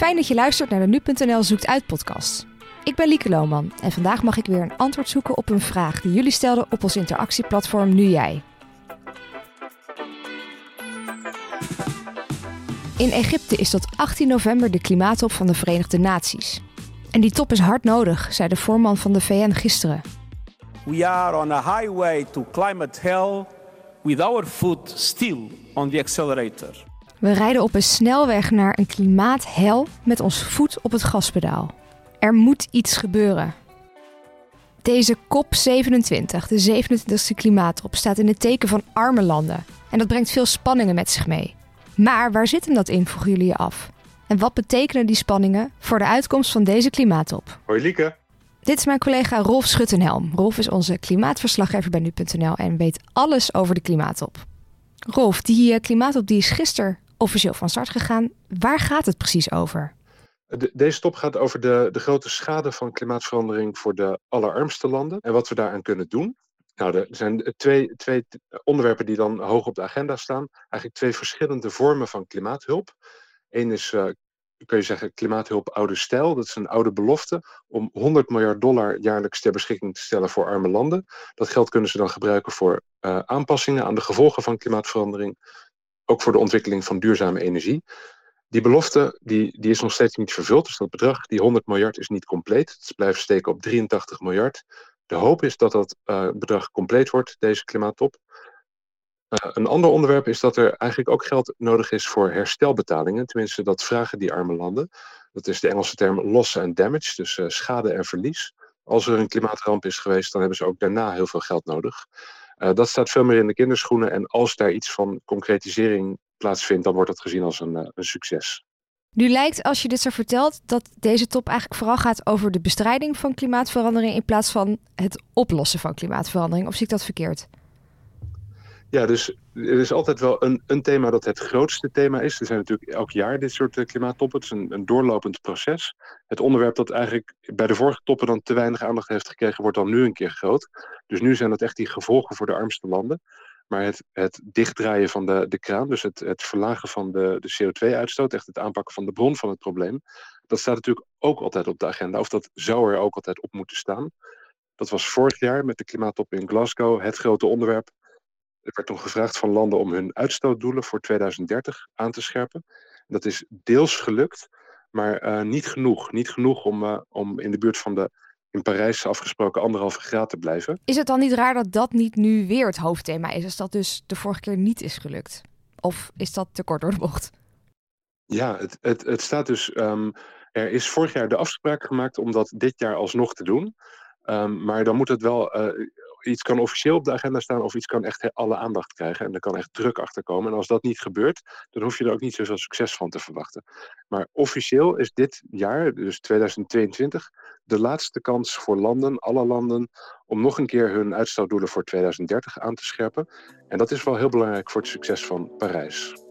Fijn dat je luistert naar de Nu.nl Zoekt Uit podcast. Ik ben Lieke Lohman en vandaag mag ik weer een antwoord zoeken op een vraag die jullie stelden op ons interactieplatform Nu Jij. In Egypte is tot 18 november de klimaattop van de Verenigde Naties. En die top is hard nodig, zei de voorman van de VN gisteren. We are on a highway to climate hell with our foot still on the accelerator. We rijden op een snelweg naar een klimaathel met ons voet op het gaspedaal. Er moet iets gebeuren. Deze COP27, de 27e klimaattop, staat in het teken van arme landen. En dat brengt veel spanningen met zich mee. Maar waar zit hem dat in, vroegen jullie je af? En wat betekenen die spanningen voor de uitkomst van deze klimaattop? Hoi Lieke. Dit is mijn collega Rolf Schuttenhelm. Rolf is onze klimaatverslaggever bij nu.nl en weet alles over de klimaattop. Rolf, die uh, klimaattop die is gisteren officieel van start gegaan. Waar gaat het precies over? De, deze top gaat over de, de grote schade van klimaatverandering voor de allerarmste landen en wat we daaraan kunnen doen. Nou, er zijn twee, twee onderwerpen die dan hoog op de agenda staan. Eigenlijk twee verschillende vormen van klimaathulp. Eén is, uh, kun je zeggen, klimaathulp oude stijl. Dat is een oude belofte om 100 miljard dollar jaarlijks ter beschikking te stellen voor arme landen. Dat geld kunnen ze dan gebruiken voor uh, aanpassingen aan de gevolgen van klimaatverandering. Ook voor de ontwikkeling van duurzame energie. Die belofte die, die is nog steeds niet vervuld. Dus dat bedrag, die 100 miljard, is niet compleet. Het blijft steken op 83 miljard. De hoop is dat dat uh, bedrag compleet wordt, deze klimaattop. Uh, een ander onderwerp is dat er eigenlijk ook geld nodig is voor herstelbetalingen. Tenminste, dat vragen die arme landen. Dat is de Engelse term loss and damage, dus uh, schade en verlies. Als er een klimaatramp is geweest, dan hebben ze ook daarna heel veel geld nodig. Dat staat veel meer in de kinderschoenen. En als daar iets van concretisering plaatsvindt, dan wordt dat gezien als een, een succes. Nu lijkt, als je dit zo vertelt, dat deze top eigenlijk vooral gaat over de bestrijding van klimaatverandering in plaats van het oplossen van klimaatverandering. Of zie ik dat verkeerd? Ja, dus er is altijd wel een, een thema dat het grootste thema is. Er zijn natuurlijk elk jaar dit soort uh, klimaattoppen. Het is een, een doorlopend proces. Het onderwerp dat eigenlijk bij de vorige toppen dan te weinig aandacht heeft gekregen, wordt dan nu een keer groot. Dus nu zijn dat echt die gevolgen voor de armste landen. Maar het, het dichtdraaien van de, de kraan, dus het, het verlagen van de, de CO2-uitstoot, echt het aanpakken van de bron van het probleem, dat staat natuurlijk ook altijd op de agenda. Of dat zou er ook altijd op moeten staan. Dat was vorig jaar met de klimaattop in Glasgow het grote onderwerp. Er werd toen gevraagd van landen om hun uitstootdoelen voor 2030 aan te scherpen. Dat is deels gelukt, maar uh, niet genoeg. Niet genoeg om, uh, om in de buurt van de in Parijs afgesproken anderhalve graad te blijven. Is het dan niet raar dat dat niet nu weer het hoofdthema is, als dat dus de vorige keer niet is gelukt? Of is dat te kort door de bocht? Ja, het, het, het staat dus. Um, er is vorig jaar de afspraak gemaakt om dat dit jaar alsnog te doen. Um, maar dan moet het wel. Uh, iets kan officieel op de agenda staan of iets kan echt alle aandacht krijgen. En er kan echt druk achter komen. En als dat niet gebeurt, dan hoef je er ook niet zoveel succes van te verwachten. Maar officieel is dit jaar, dus 2022, de laatste kans voor landen, alle landen, om nog een keer hun uitstootdoelen voor 2030 aan te scherpen. En dat is wel heel belangrijk voor het succes van Parijs.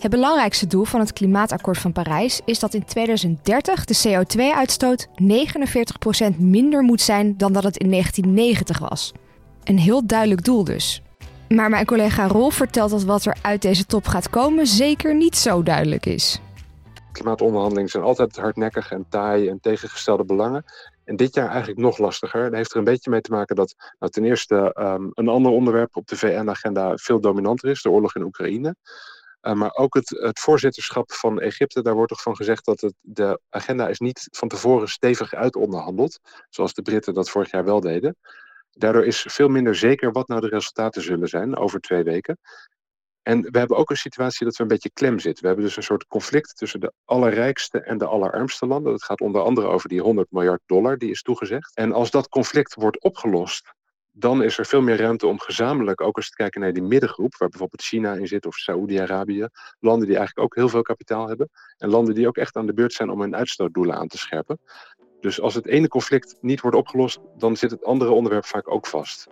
Het belangrijkste doel van het Klimaatakkoord van Parijs is dat in 2030 de CO2-uitstoot 49% minder moet zijn dan dat het in 1990 was. Een heel duidelijk doel dus. Maar mijn collega Rolf vertelt dat wat er uit deze top gaat komen zeker niet zo duidelijk is. Klimaatonderhandelingen zijn altijd hardnekkig en taai en tegengestelde belangen. En dit jaar eigenlijk nog lastiger. Dat heeft er een beetje mee te maken dat nou, ten eerste um, een ander onderwerp op de VN-agenda veel dominanter is, de oorlog in Oekraïne. Uh, maar ook het, het, voorzitterschap van Egypte, daar wordt toch van gezegd dat het, de agenda is niet van tevoren stevig uitonderhandeld, zoals de Britten dat vorig jaar wel deden. Daardoor is veel minder zeker wat nou de resultaten zullen zijn over twee weken. En we hebben ook een situatie dat we een beetje klem zitten. We hebben dus een soort conflict tussen de allerrijkste en de allerarmste landen. Dat gaat onder andere over die 100 miljard dollar die is toegezegd. En als dat conflict wordt opgelost, dan is er veel meer ruimte om gezamenlijk, ook eens te kijken naar die middengroep, waar bijvoorbeeld China in zit of Saoedi-Arabië, landen die eigenlijk ook heel veel kapitaal hebben en landen die ook echt aan de beurt zijn om hun uitstootdoelen aan te scherpen. Dus als het ene conflict niet wordt opgelost, dan zit het andere onderwerp vaak ook vast.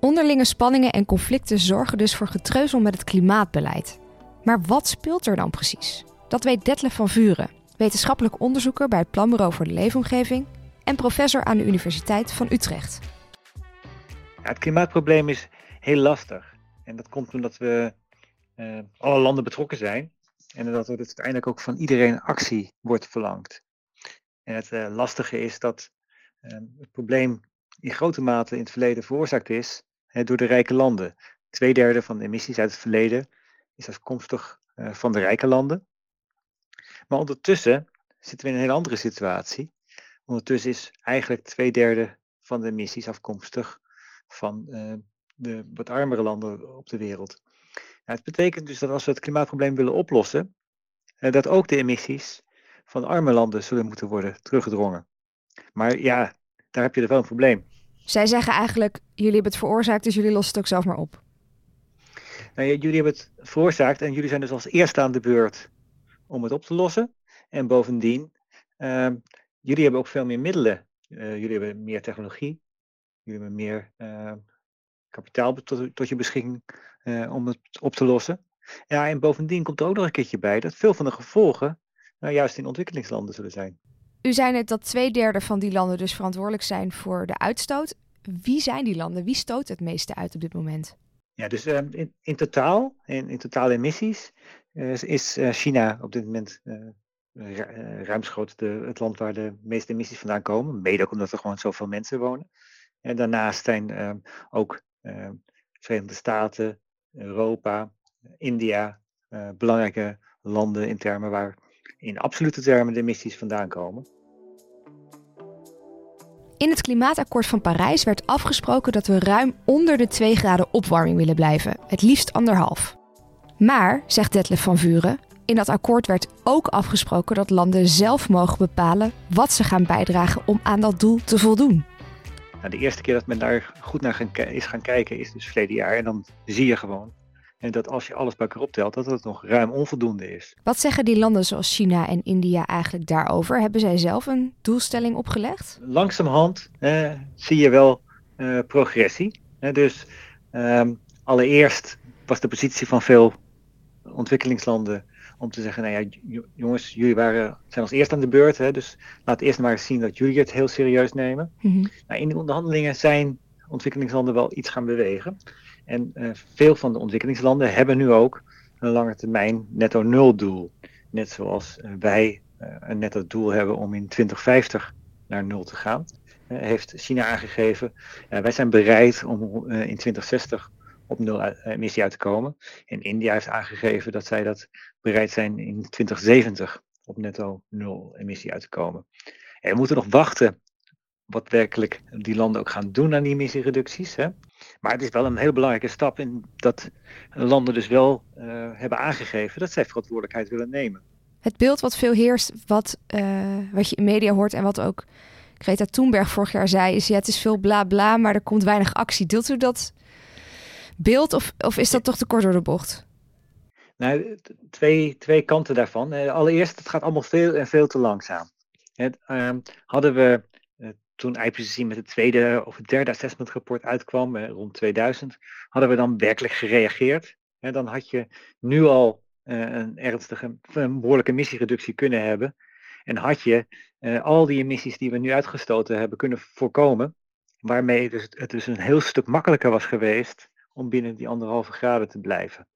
Onderlinge spanningen en conflicten zorgen dus voor getreuzel met het klimaatbeleid. Maar wat speelt er dan precies? Dat weet Detlef van Vuren, wetenschappelijk onderzoeker bij het Planbureau voor de Leefomgeving en professor aan de Universiteit van Utrecht. Ja, het klimaatprobleem is heel lastig. En dat komt omdat we uh, alle landen betrokken zijn. En dat er dus uiteindelijk ook van iedereen actie wordt verlangd. En het uh, lastige is dat uh, het probleem in grote mate in het verleden veroorzaakt is door de rijke landen. Tweederde van de emissies uit het verleden is afkomstig uh, van de rijke landen. Maar ondertussen zitten we in een hele andere situatie. Ondertussen is eigenlijk twee derde van de emissies afkomstig van uh, de wat armere landen op de wereld. Nou, het betekent dus dat als we het klimaatprobleem willen oplossen, uh, dat ook de emissies van arme landen zullen moeten worden teruggedrongen. Maar ja, daar heb je er wel een probleem. Zij zeggen eigenlijk, jullie hebben het veroorzaakt, dus jullie lossen het ook zelf maar op. Nou, jullie hebben het veroorzaakt en jullie zijn dus als eerste aan de beurt om het op te lossen. En bovendien, uh, jullie hebben ook veel meer middelen. Uh, jullie hebben meer technologie. Jullie hebben meer uh, kapitaal tot, tot, je beschikking uh, om het op te lossen. Ja, en bovendien komt er ook nog een keertje bij dat veel van de gevolgen nou juist in ontwikkelingslanden zullen zijn. U zei net dat twee derde van die landen dus verantwoordelijk zijn voor de uitstoot. Wie zijn die landen? Wie stoot het meeste uit op dit moment? Ja, dus uh, in, in, totaal, in, in totale emissies, uh, is uh, China op dit moment ruimschoots de, het land waar de meeste emissies vandaan komen. Mede ook omdat er gewoon zoveel mensen wonen. En daarnaast zijn ehm, ook ehm, Verenigde Staten, Europa, India belangrijke landen in termen waar in absolute termen de emissies vandaan komen. In het klimaatakkoord van Parijs werd afgesproken dat we ruim onder de 2 graden opwarming willen blijven, het liefst anderhalf. Maar, zegt Detlef van Vuren, in dat akkoord werd ook afgesproken dat landen zelf mogen bepalen wat ze gaan bijdragen om aan dat doel te voldoen. Nou, de eerste keer dat men daar goed naar gaan, is gaan kijken is dus verleden jaar. En dan zie je gewoon en dat als je alles bij elkaar optelt, dat het nog ruim onvoldoende is. Wat zeggen die landen zoals China en India eigenlijk daarover? Hebben zij zelf een doelstelling opgelegd? Langzamerhand eh, zie je wel eh, progressie. Eh, dus um, allereerst was de positie van veel ontwikkelingslanden om te zeggen, nou ja, jongens, jullie waren, zijn als eerst aan de beurt, hè, dus laat eerst maar eens zien dat jullie het heel serieus nemen. Mm-hmm. Nou, in de onderhandelingen zijn ontwikkelingslanden wel iets gaan bewegen. En uh, veel van de ontwikkelingslanden hebben nu ook een lange termijn netto nul doel. Net zoals uh, wij uh, een netto doel hebben om in 2050 naar nul te gaan. heeft China aangegeven, wij zijn bereid om in 2060 op nul emissie uit te komen. En India heeft aangegeven dat zij dat bereid zijn in 2070 op netto nul emissie uit te komen. En we moeten nog wachten wat werkelijk die landen ook gaan doen aan die emissiereducties. Hè. Maar het is wel een heel belangrijke stap in dat landen dus wel uh, hebben aangegeven dat zij verantwoordelijkheid willen nemen. Het beeld wat veel heerst, wat, uh, wat je in media hoort en wat ook Greta Thunberg vorig jaar zei, is ja, het is veel bla bla, maar er komt weinig actie. Deelt u dat beeld of, of is dat toch te kort door de bocht? Nou, twee, twee kanten daarvan. Uh, allereerst, het gaat allemaal veel en veel te langzaam. Het, uh, hadden we toen IPCC met het tweede of het derde assessment rapport uitkwam, eh, rond 2000, hadden we dan werkelijk gereageerd. Dan had je nu al eh, een ernstige, een behoorlijke emissiereductie kunnen hebben. En had je eh, al die emissies die we nu uitgestoten hebben kunnen voorkomen. Waarmee dus, het dus een heel stuk makkelijker was geweest om binnen die anderhalve graden te blijven.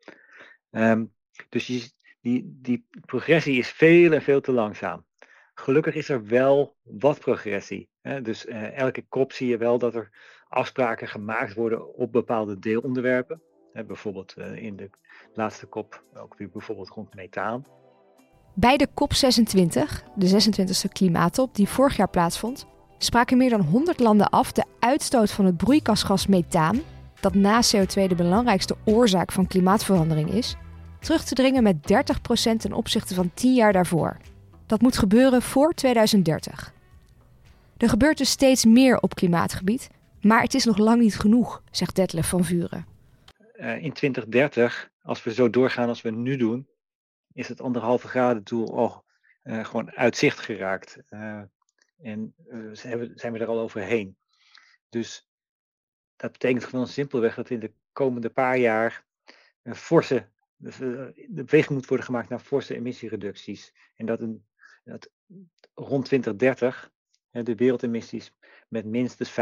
Um, dus die, die, die progressie is veel en veel te langzaam. Gelukkig is er wel wat progressie. Hè? Dus uh, elke kop zie je wel dat er afspraken gemaakt worden op bepaalde deelonderwerpen. Hè? Bijvoorbeeld uh, in de laatste kop ook weer bijvoorbeeld rond methaan. Bij de COP26, de 26e klimaattop die vorig jaar plaatsvond, spraken meer dan 100 landen af de uitstoot van het broeikasgas methaan, dat na CO2 de belangrijkste oorzaak van klimaatverandering is, terug te dringen met 30% ten opzichte van 10 jaar daarvoor. Dat moet gebeuren voor 2030. Er gebeurt dus steeds meer op klimaatgebied, maar het is nog lang niet genoeg, zegt Detlef van Vuren. Uh, in 2030, als we zo doorgaan als we nu doen, is het anderhalve graden doel al uh, gewoon uitzicht geraakt. Uh, en zijn we er al overheen. Dus dat betekent gewoon simpelweg dat in de komende paar jaar een forse dus, de beweging moet worden gemaakt naar forse emissiereducties. En dat een dat rond 2030 de wereldemissies met minstens 25%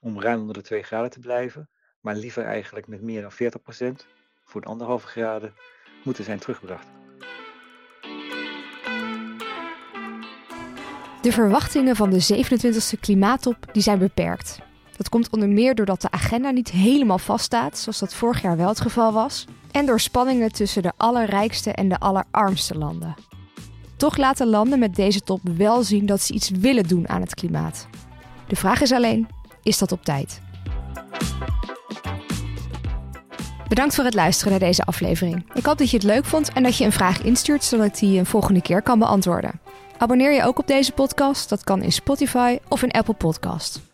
om ruim onder de 2 graden te blijven, maar liever eigenlijk met meer dan 40% voor de anderhalve graden moeten zijn teruggebracht. De verwachtingen van de 27e klimaattop die zijn beperkt. Dat komt onder meer doordat de agenda niet helemaal vaststaat, zoals dat vorig jaar wel het geval was, en door spanningen tussen de allerrijkste en de allerarmste landen. Toch laten landen met deze top wel zien dat ze iets willen doen aan het klimaat. De vraag is alleen: is dat op tijd? Bedankt voor het luisteren naar deze aflevering. Ik hoop dat je het leuk vond en dat je een vraag instuurt zodat ik die een volgende keer kan beantwoorden. Abonneer je ook op deze podcast. Dat kan in Spotify of in Apple Podcast.